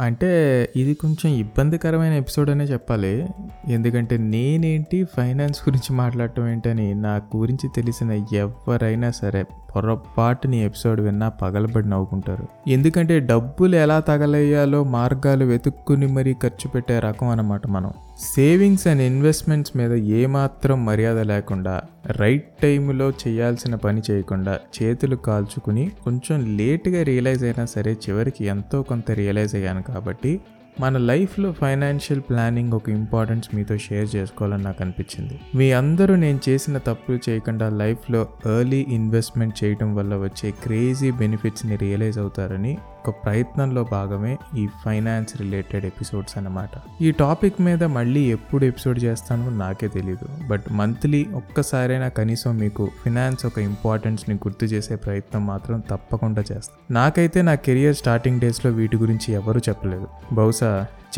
అంటే ఇది కొంచెం ఇబ్బందికరమైన ఎపిసోడ్ అనే చెప్పాలి. ఎందుకంటే నేనేంటి ఫైనాన్స్ గురించి మాట్లాడటం ఏంటని నా గురించి తెలిసిన ఎవరైనా సరే పొరపాటు నీ ఎపిసోడ్ విన్నా పగలబడి నవ్వుకుంటారు. ఎందుకంటే డబ్బులు ఎలా తగలయ్యాలో మార్గాలు వెతుక్కుని మరీ ఖర్చు పెట్టే రకం అన్నమాట మనం. సేవింగ్స్ అండ్ ఇన్వెస్ట్మెంట్స్ మీద ఏమాత్రం మర్యాద లేకుండా రైట్ టైంలో చేయాల్సిన పని చేయకుండా చేతులు కాల్చుకుని కొంచెం లేట్గా రియలైజ్ అయినా సరే చివరికి ఎంతో కొంత రియలైజ్ అయ్యాను కాబట్టి మన లైఫ్లో ఫైనాన్షియల్ ప్లానింగ్ ఒక ఇంపార్టెన్స్ మీతో షేర్ చేసుకోవాలని నాకు అనిపించింది. మీ అందరూ నేను చేసిన తప్పులు చేయకుండా లైఫ్లో ఎర్లీ ఇన్వెస్ట్మెంట్ చేయడం వల్ల వచ్చే క్రేజీ బెనిఫిట్స్ని రియలైజ్ అవుతారని ఒక ప్రయత్నంలో భాగమే ఈ ఫైనాన్స్ రిలేటెడ్ ఎపిసోడ్స్ అన్నమాట. ఈ టాపిక్ మీద మళ్ళీ ఎప్పుడు ఎపిసోడ్ చేస్తానో నాకే తెలియదు బట్ మంత్లీ ఒక్కసారైనా కనీసం మీకు ఫినాన్స్ ఒక ఇంపార్టెన్స్ని గుర్తు చేసే ప్రయత్నం మాత్రం తప్పకుండా చేస్తాను నాకైతే నా కెరియర్ స్టార్టింగ్ డేస్లో వీటి గురించి ఎవరు చెప్పలేదు. బహుశా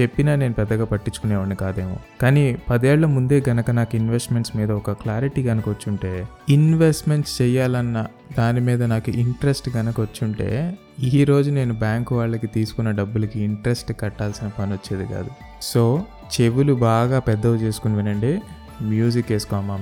చెప్పినా నేను పెద్దగా పట్టించుకునేవాడిని కాదేమో. కానీ పదేళ్ళ ముందే గనక నాకు ఇన్వెస్ట్మెంట్స్ మీద ఒక క్లారిటీ కనుక వచ్చుంటే ఇన్వెస్ట్మెంట్స్ చేయాలన్న దాని మీద నాకు ఇంట్రెస్ట్ కనుక వచ్చుంటే ఈ రోజు నేను బ్యాంకు వాళ్ళకి తీసుకున్న డబ్బులకి ఇంట్రెస్ట్ కట్టాల్సిన పని వచ్చేది కాదు. సో చెవులు బాగా పెద్దవి చేసుకుని వినండి. మ్యూజిక్ వేసుకో అమ్మా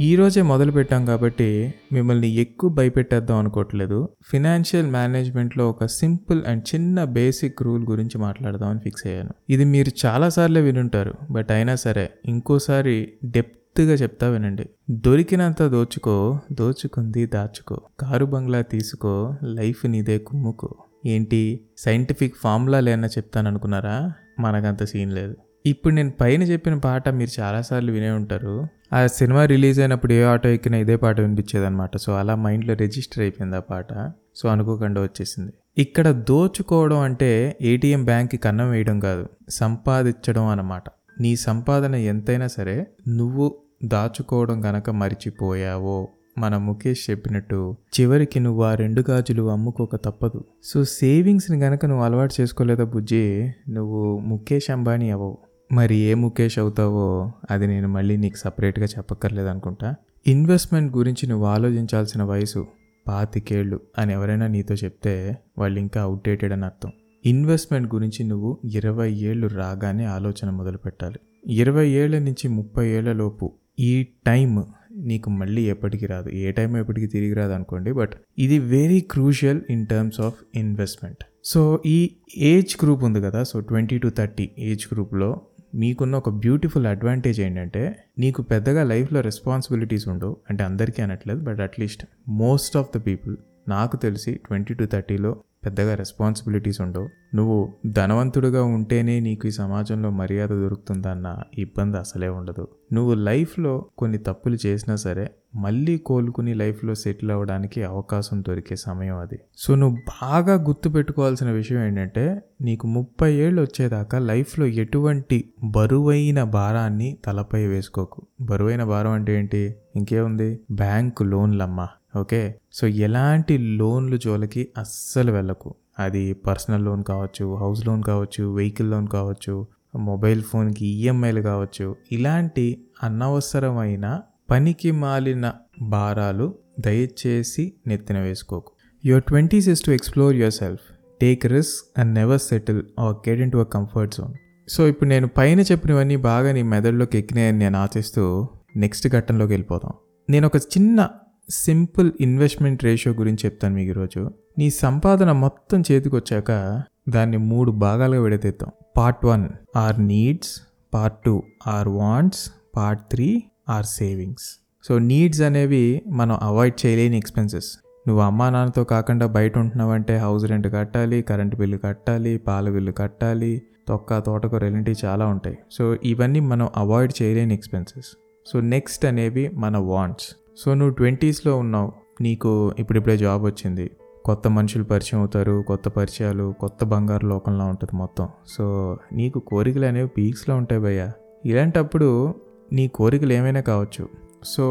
ఈరోజే మొదలుపెట్టాం కాబట్టి మిమ్మల్ని ఎక్కువ భయపెట్టేద్దాం అనుకోవట్లేదు. ఫినాన్షియల్ మేనేజ్మెంట్లో ఒక సింపుల్ అండ్ చిన్న బేసిక్ రూల్ గురించి మాట్లాడదామని ఫిక్స్ అయ్యాను. ఇది మీరు చాలాసార్లే వినుంటారు బట్ అయినా సరే ఇంకోసారి డెప్త్గా చెప్తా వినండి. దొరికినంత దోచుకో దోచుకుంది దాచుకో. కారు బంగ్లా తీసుకో లైఫ్ నీదే కుమ్ముకో. ఏంటి సైంటిఫిక్ ఫార్ములా లేనా చెప్తాను అనుకున్నారా? మనకంత సీన్ లేదు. ఇప్పుడు నేను పైన చెప్పిన పాట మీరు చాలాసార్లు వినే ఉంటారు. ఆ సినిమా రిలీజ్ అయినప్పుడు ఏ ఆటో ఎక్కినా ఇదే పాట వినిపించేది అనమాట సో అలా మైండ్లో రిజిస్టర్ అయిపోయింది ఆ పాట. సో అనుకోకుండా వచ్చేసింది. ఇక్కడ దోచుకోవడం అంటే ఏటీఎం బ్యాంక్కి కన్నం వేయడం కాదు సంపాదించడం అనమాట నీ సంపాదన ఎంతైనా సరే నువ్వు దాచుకోవడం గనక మరిచిపోయావో మన ముఖేష్ చెప్పినట్టు చివరికి నువ్వు ఆ రెండు గాజులు అమ్ముకోక తప్పదు. సో సేవింగ్స్ని గనక నువ్వు అలవాటు చేసుకోలేదా బుజ్జి? నువ్వు ముఖేష్ అంబానీ అవ్వవు. మరి ఏ ముఖేష్ అవుతావో అది నేను మళ్ళీ నీకు సపరేట్గా చెప్పక్కర్లేదు అనుకుంటా ఇన్వెస్ట్మెంట్ గురించి నువ్వు ఆలోచించాల్సిన వయసు పాతికేళ్ళు అని ఎవరైనా నీతో చెప్తే వాళ్ళు ఇంకా అవుట్డేటెడ్ అని అర్థం. ఇన్వెస్ట్మెంట్ గురించి నువ్వు ఇరవై ఏళ్ళు రాగానే ఆలోచన మొదలు పెట్టాలి. ఇరవై ఏళ్ళ నుంచి ముప్పై ఏళ్ళ లోపు ఈ టైం నీకు మళ్ళీ ఎప్పటికి రాదు. ఏ టైం ఎప్పటికీ తిరిగి రాదు అనుకోండి బట్ ఇది very crucial in terms of investment. So ఈ ఏజ్ గ్రూప్ ఉంది కదా so twenty to thirty age గ్రూప్లో మీకున్న ఒక బ్యూటిఫుల్ అడ్వాంటేజ్ ఏంటంటే నీకు పెద్దగా లైఫ్లో రెస్పాన్సిబిలిటీస్ ఉండవు. అంటే అందరికీ అనట్లేదు but at least most of the people నాకు తెలిసి ట్వంటీ టు థర్టీలో పెద్దగా రెస్పాన్సిబిలిటీస్ ఉండవు. నువ్వు ధనవంతుడుగా ఉంటేనే నీకు ఈ సమాజంలో మర్యాద దొరుకుతుందన్న ఇబ్బంది అసలే ఉండదు. నువ్వు లైఫ్లో కొన్ని తప్పులు చేసినా సరే మళ్ళీ కోలుకుని లైఫ్లో సెటిల్ అవ్వడానికి అవకాశం దొరికే సమయం అది. సో నువ్వు బాగా గుర్తుపెట్టుకోవాల్సిన విషయం ఏంటంటే నీకు ముప్పై ఏళ్ళు వచ్చేదాకా లైఫ్లో ఎటువంటి బరువైన భారాన్ని తలపై వేసుకోకు. బరువైన భారం అంటే ఏంటి? ఇంకేముంది? బ్యాంకు లోన్లమ్మా. ఓకే? సో ఎలాంటి లోన్లు జోలికి అస్సలు వెళ్ళకు. అది పర్సనల్ లోన్ కావచ్చు హౌస్ లోన్ కావచ్చు వెహికల్ లోన్ కావచ్చు మొబైల్ ఫోన్కి ఈఎంఐలు కావచ్చు. ఇలాంటి అనవసరమైన పనికి మాలిన భారాలు దయచేసి నెత్తిన వేసుకోకు. Your twenties is to explore yourself. Take risk and never settle or get in to a comfort zone. So ఇప్పుడు నేను పైన చెప్పినవన్నీ బాగా నీ మెదడులోకి ఎక్కినాయని నేను ఆశిస్తూ నెక్స్ట్ ఘట్టంలోకి వెళ్ళిపోదాం. నేను ఒక చిన్న సింపుల్ ఇన్వెస్ట్మెంట్ రేషియో గురించి చెప్తాను మీకు ఈరోజు. నీ సంపాదన మొత్తం చేతికొచ్చాక దాన్ని మూడు భాగాలుగా విడతీద్దాం. Part one our needs. Part two our wants. Part three our savings. So needs అనేవి మనం అవాయిడ్ చేయలేని ఎక్స్పెన్సెస్. నువ్వు అమ్మా నాన్నతో కాకుండా బయట ఉంటున్నావంటే హౌస్ రెంట్ కట్టాలి కరెంటు బిల్లు కట్టాలి పాల బిల్లు కట్టాలి తొక్క తోటకూర ఇలాంటివి చాలా ఉంటాయి. సో ఇవన్నీ మనం అవాయిడ్ చేయలేని ఎక్స్పెన్సెస్. సో నెక్స్ట్ అనేవి మన వాంట్స్. సో నువ్వు ట్వంటీస్లో ఉన్నావు. నీకు ఇప్పుడిప్పుడే జాబ్ వచ్చింది. కొత్త మనుషులు పరిచయం అవుతారు కొత్త పరిచయాలు కొత్త బంగారు లోకంలో ఉంటుంది మొత్తం. సో నీకు కోరికలు అనేవి పీక్స్లో ఉంటాయి భయ్య. ఇలాంటప్పుడు నీ కోరికలు ఏమైనా కావచ్చు. సో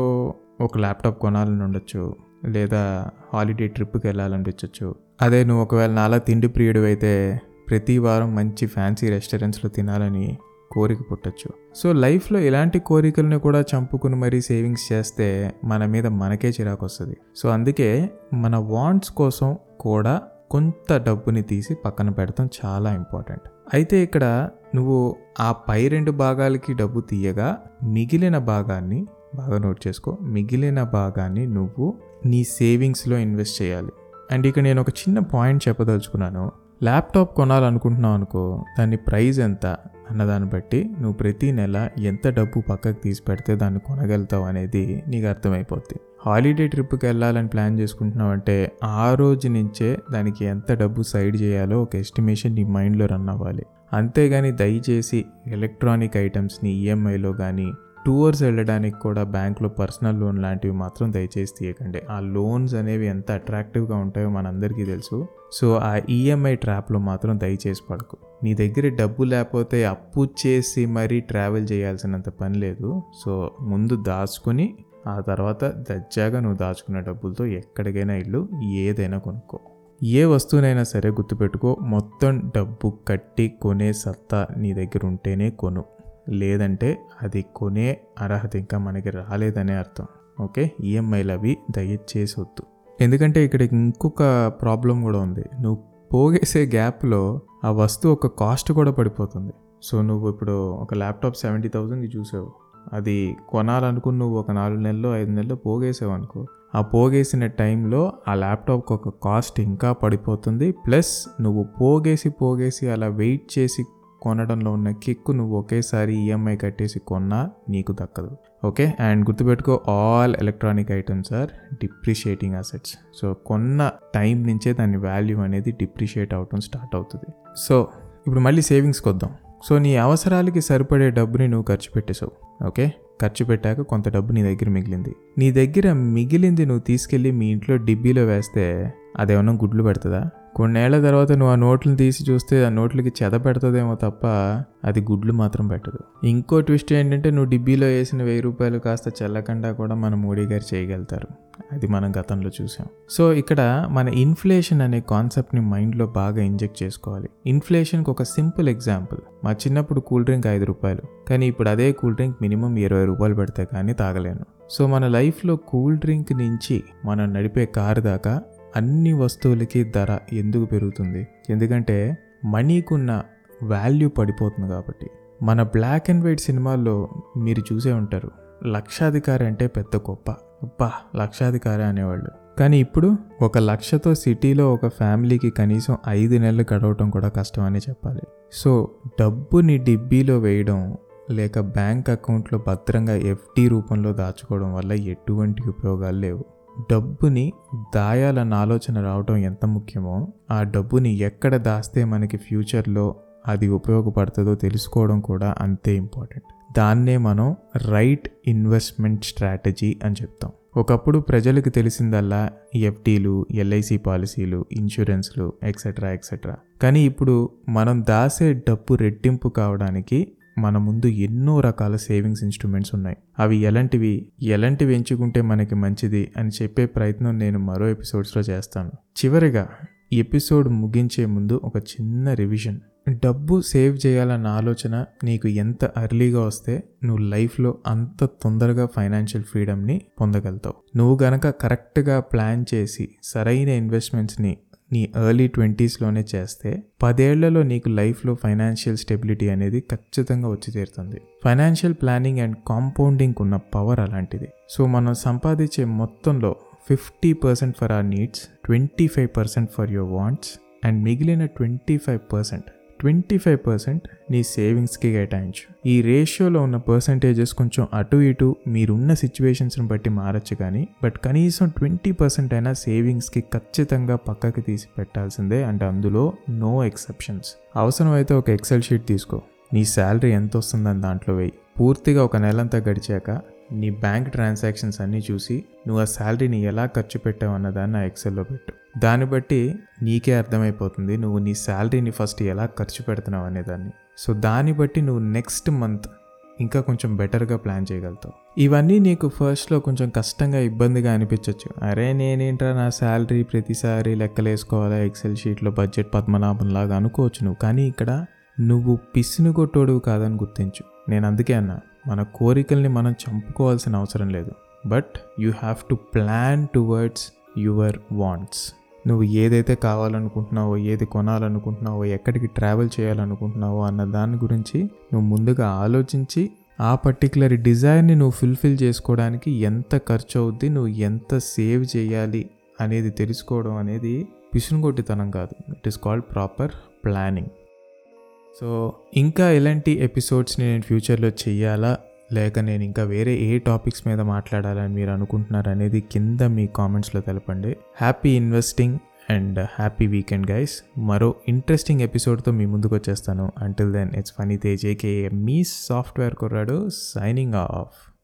ఒక ల్యాప్టాప్ కొనాలని ఉండొచ్చు లేదా హాలిడే ట్రిప్కి వెళ్ళాలనిపించవచ్చు అదే నువ్వు ఒకవేళ నాలా తిండి ప్రియుడు అయితే ప్రతి వారం మంచి ఫ్యాన్సీ రెస్టారెంట్స్లో తినాలని కోరిక పుట్టచ్చు. సో లైఫ్లో ఇలాంటి కోరికలను కూడా చంపుకుని మరీ సేవింగ్స్ చేస్తే మన మీద మనకే చిరాకు వస్తుంది. సో అందుకే మన వాంట్స్ కోసం కూడా కొంత డబ్బుని తీసి పక్కన పెడతాం చాలా ఇంపార్టెంట్. అయితే ఇక్కడ నువ్వు ఆ పై రెండు భాగాలకి డబ్బు తీయగా మిగిలిన భాగాన్ని బాగా నోట్ చేసుకో. మిగిలిన భాగాన్ని నువ్వు నీ సేవింగ్స్లో ఇన్వెస్ట్ చేయాలి. అండ్ ఇక్కడ నేను ఒక చిన్న పాయింట్ చెప్పదలుచుకున్నాను. ల్యాప్టాప్ కొనాలనుకుంటున్నావు అనుకో దాని ప్రైస్ ఎంత అన్నదాన్ని బట్టి నువ్వు ప్రతి నెల ఎంత డబ్బు పక్కకు తీసి పెడితే దాన్ని కొనగలుగుతావు అనేది నీకు అర్థమైపోద్ది. హాలిడే ట్రిప్కి వెళ్ళాలని ప్లాన్ చేసుకుంటున్నావు అంటే ఆ రోజు నుంచే దానికి ఎంత డబ్బు సైడ్ చేయాలో ఒక ఎస్టిమేషన్ నీ మైండ్లో రన్ అవ్వాలి. అంతేగాని దయచేసి ఎలక్ట్రానిక్ ఐటమ్స్ని ఈఎంఐలో కానీ టూర్స్ వెళ్ళడానికి కూడా బ్యాంక్లో పర్సనల్ లోన్ లాంటివి మాత్రం దయచేసి తీయకండి. ఆ లోన్స్ అనేవి ఎంత అట్రాక్టివ్గా ఉంటాయో మనందరికీ తెలుసు. సో ఆ ఈఎంఐ ట్రాప్లో మాత్రం దయచేసి పడకు. నీ దగ్గర డబ్బు లేకపోతే అప్పు చేసి మరీ ట్రావెల్ చేయాల్సినంత పని లేదు. సో ముందు దాచుకొని ఆ తర్వాత దజ్జాగా నువ్వు దాచుకున్న డబ్బులతో ఎక్కడికైనా ఇల్లు ఏదైనా కొనుక్కో. ఏ వస్తువునైనా సరే గుర్తుపెట్టుకో మొత్తం డబ్బు కట్టి కొనే సత్తా నీ దగ్గర ఉంటేనే కొను. లేదంటే అది కొనే అర్హత ఇంకా మనకి రాలేదనే అర్థం. ఓకే? ఈఎంఐలు అవి దయచేసి వద్దు. ఎందుకంటే ఇక్కడ ఇంకొక ప్రాబ్లం కూడా ఉంది. నువ్వు పోగేసే గ్యాప్లో ఆ వస్తువు ఒక కాస్ట్ కూడా పడిపోతుంది. సో నువ్వు ఇప్పుడు ఒక ల్యాప్టాప్ సెవెంటీ థౌజండ్కి చూసావు. అది కొనాలనుకుని నువ్వు ఒక నాలుగు నెలలు ఐదు నెలలు పోగేసావు అనుకో. ఆ పోగేసిన టైంలో ఆ ల్యాప్టాప్కి ఒక కాస్ట్ ఇంకా పడిపోతుంది. ప్లస్ నువ్వు పోగేసి పోగేసి అలా వెయిట్ చేసి కొనడంలో ఉన్న కిక్కు నువ్వు ఒకేసారి ఈఎంఐ కట్టేసి కొన్నా నీకు దక్కదు. ఓకే? అండ్ గుర్తుపెట్టుకో all electronic items are depreciating assets. So కొన్న టైం నుంచే దాని వాల్యూ అనేది డిప్రిషియేట్ అవటం స్టార్ట్ అవుతుంది. సో ఇప్పుడు మళ్ళీ సేవింగ్స్కి వద్దాం. సో నీ అవసరాలకి సరిపడే డబ్బుని నువ్వు ఖర్చు పెట్టేశావు. ఓకే? ఖర్చు పెట్టాక కొంత డబ్బు నీ దగ్గర మిగిలింది. నీ దగ్గర మిగిలింది నువ్వు తీసుకెళ్ళి మీ ఇంట్లో డిబ్బీలో వేస్తే అదేమన్నా గుడ్లు పెడుతుందా? కొన్నేళ్ళ తర్వాత నువ్వు ఆ నోట్లను తీసి చూస్తే ఆ నోట్లకి చెద పెడుతుందేమో తప్ప అది గుడ్లు మాత్రం పెట్టదు. ఇంకో ట్విస్ట్ ఏంటంటే నువ్వు డిబ్బీలో వేసిన వెయ్యి రూపాయలు కాస్త చెల్లకుండా కూడా మన మోడీ గారు చేయగలుగుతారు. అది మనం గతంలో చూసాం. సో ఇక్కడ మన ఇన్ఫ్లేషన్ అనే కాన్సెప్ట్ని మైండ్లో బాగా ఇంజెక్ట్ చేసుకోవాలి. ఇన్ఫ్లేషన్కి ఒక సింపుల్ ఎగ్జాంపుల్. మా చిన్నప్పుడు కూల్ డ్రింక్ ఐదు రూపాయలు. కానీ ఇప్పుడు అదే కూల్ డ్రింక్ మినిమం ఇరవై రూపాయలు పెడితే కానీ తాగలేను. సో మన లైఫ్లో కూల్ డ్రింక్ నుంచి మనం నడిపే కారు దాకా అన్ని వస్తువులకి ధర ఎందుకు పెరుగుతుంది? ఎందుకంటే మనీకున్న వాల్యూ పడిపోతుంది కాబట్టి. మన బ్లాక్ అండ్ వైట్ సినిమాల్లో మీరు చూసే ఉంటారు లక్షాధికారి అంటే పెద్ద గొప్ప. అబ్బా లక్షాధికారి అనేవాళ్ళు. కానీ ఇప్పుడు ఒక లక్షతో సిటీలో ఒక ఫ్యామిలీకి కనీసం ఐదు నెలలు గడవటం కూడా కష్టం అని చెప్పాలి. సో డబ్బుని డిబ్బీలో వేయడం లేక బ్యాంక్ అకౌంట్లో భద్రంగా ఎఫ్డి రూపంలో దాచుకోవడం వల్ల ఎటువంటి ఉపయోగాలు లేవు. డబ్బుని దాయాలన్న ఆలోచన రావడం ఎంత ముఖ్యమో ఆ డబ్బుని ఎక్కడ దాస్తే మనకి ఫ్యూచర్లో అది ఉపయోగపడుతుందో తెలుసుకోవడం కూడా అంతే ఇంపార్టెంట్. దాన్నే మనం రైట్ ఇన్వెస్ట్మెంట్ స్ట్రాటజీ అని చెప్తాం. ఒకప్పుడు ప్రజలకు తెలిసిందల్లా ఎఫ్డీలు ఎల్ఐసి పాలసీలు ఇన్సూరెన్స్లు ఎక్సెట్రా ఎక్సెట్రా కానీ ఇప్పుడు మనం దాసే డబ్బు రెట్టింపు కావడానికి మన ముందు ఎన్నో రకాల సేవింగ్స్ ఇన్స్ట్రుమెంట్స్ ఉన్నాయి. అవి ఎలాంటివి? ఎలాంటివి ఎంచుకుంటే మనకి మంచిది? అని చెప్పే ప్రయత్నం నేను మరో ఎపిసోడ్స్లో చేస్తాను. చివరిగా ఎపిసోడ్ ముగించే ముందు ఒక చిన్న రివిజన్. డబ్బు సేవ్ చేయాలన్న ఆలోచన నీకు ఎంత అర్లీగా వస్తే నువ్వు లైఫ్లో అంత తొందరగా ఫైనాన్షియల్ ఫ్రీడమ్ని పొందగలుగుతావు. నువ్వు గనక కరెక్ట్గా ప్లాన్ చేసి సరైన ఇన్వెస్ట్మెంట్స్ని నీ ఎర్లీ ట్వంటీస్లోనే చేస్తే పదేళ్ళలో నీకు లైఫ్లో ఫైనాన్షియల్ స్టెబిలిటీ అనేది ఖచ్చితంగా వచ్చి తీరుతుంది ఫైనాన్షియల్ ప్లానింగ్ అండ్ కాంపౌండింగ్ ఉన్న పవర్ అలాంటిది. సో మనం సంపాదించే మొత్తంలో fifty percent for our needs twenty five percent for your wants and మిగిలిన twenty five percent twenty five percent నీ సేవింగ్స్కి కేటాయించు. ఈ రేషియోలో ఉన్న పర్సంటేజెస్ కొంచెం అటు ఇటు మీరున్న సిచ్యువేషన్స్ని బట్టి మారచ్చు కానీ బట్ కనీసం ట్వంటీ పర్సెంట్ అయినా సేవింగ్స్కి ఖచ్చితంగా పక్కకి తీసి పెట్టాల్సిందే అండ్ అందులో నో ఎక్సెప్షన్స్. అవసరమైతే ఒక ఎక్సెల్ షీట్ తీసుకో. నీ శాలరీ ఎంత వస్తుందని దాంట్లో వెయ్యి పూర్తిగా ఒక నెలంతా గడిచాక నీ బ్యాంక్ ట్రాన్సాక్షన్స్ అన్నీ చూసి నువ్వు ఆ శాలరీని ఎలా ఖర్చు పెట్టావు అన్నదాన్ని ఆ ఎక్సెల్లో పెట్టు. దాన్ని బట్టి నీకే అర్థమైపోతుంది. నువ్వు నీ శాలరీని ఫస్ట్ ఎలా ఖర్చు పెడుతున్నావు అనేదాన్ని సో దాన్ని బట్టి నువ్వు నెక్స్ట్ మంత్ ఇంకా కొంచెం బెటర్గా ప్లాన్ చేయగలుగుతావు. ఇవన్నీ నీకు ఫస్ట్లో కొంచెం కష్టంగా ఇబ్బందిగా అనిపించవచ్చు అరే నేనేంట్రా నా శాలరీ ప్రతిసారి లెక్కలేసుకోవాలా? ఎక్సెల్ షీట్లో బడ్జెట్ పద్మనాభంలాగా అనుకోవచ్చు నువ్వు. కానీ ఇక్కడ నువ్వు పిసిని కొట్టోడు కాదని గుర్తించు. నేను అందుకే అన్నా మన కోరికల్ని మనం చంపుకోవాల్సిన అవసరం లేదు. But you have to plan towards your wants. నువ్వు ఏదైతే కావాలనుకుంటున్నావో ఏది కొనాలనుకుంటున్నావో ఎక్కడికి ట్రావెల్ చేయాలనుకుంటున్నావో అన్న దాని గురించి నువ్వు ముందుగా ఆలోచించి ఆ పర్టికులర్ డిజైర్ని నువ్వు ఫుల్ఫిల్ చేసుకోవడానికి ఎంత ఖర్చు అవుద్ది నువ్వు ఎంత సేవ్ చేయాలి అనేది తెలుసుకోవడం అనేది పిసునుగొట్టితనం కాదు. It is called proper planning so ఇంకా ఎలాంటి ఎపిసోడ్స్ని నేను ఫ్యూచర్లో చేయాలా లేక నేను ఇంకా వేరే ఏ టాపిక్స్ మీద మాట్లాడాలని మీరు అనుకుంటున్నారు అనేది కింద మీ కామెంట్స్లో తెలపండి. Happy investing and happy weekend guys మరో ఇంట్రెస్టింగ్ ఎపిసోడ్తో మీ ముందుకు వచ్చేస్తాను. Until then it's Phani Tej AK me software కుర్రాడు సైనింగ్ ఆఫ్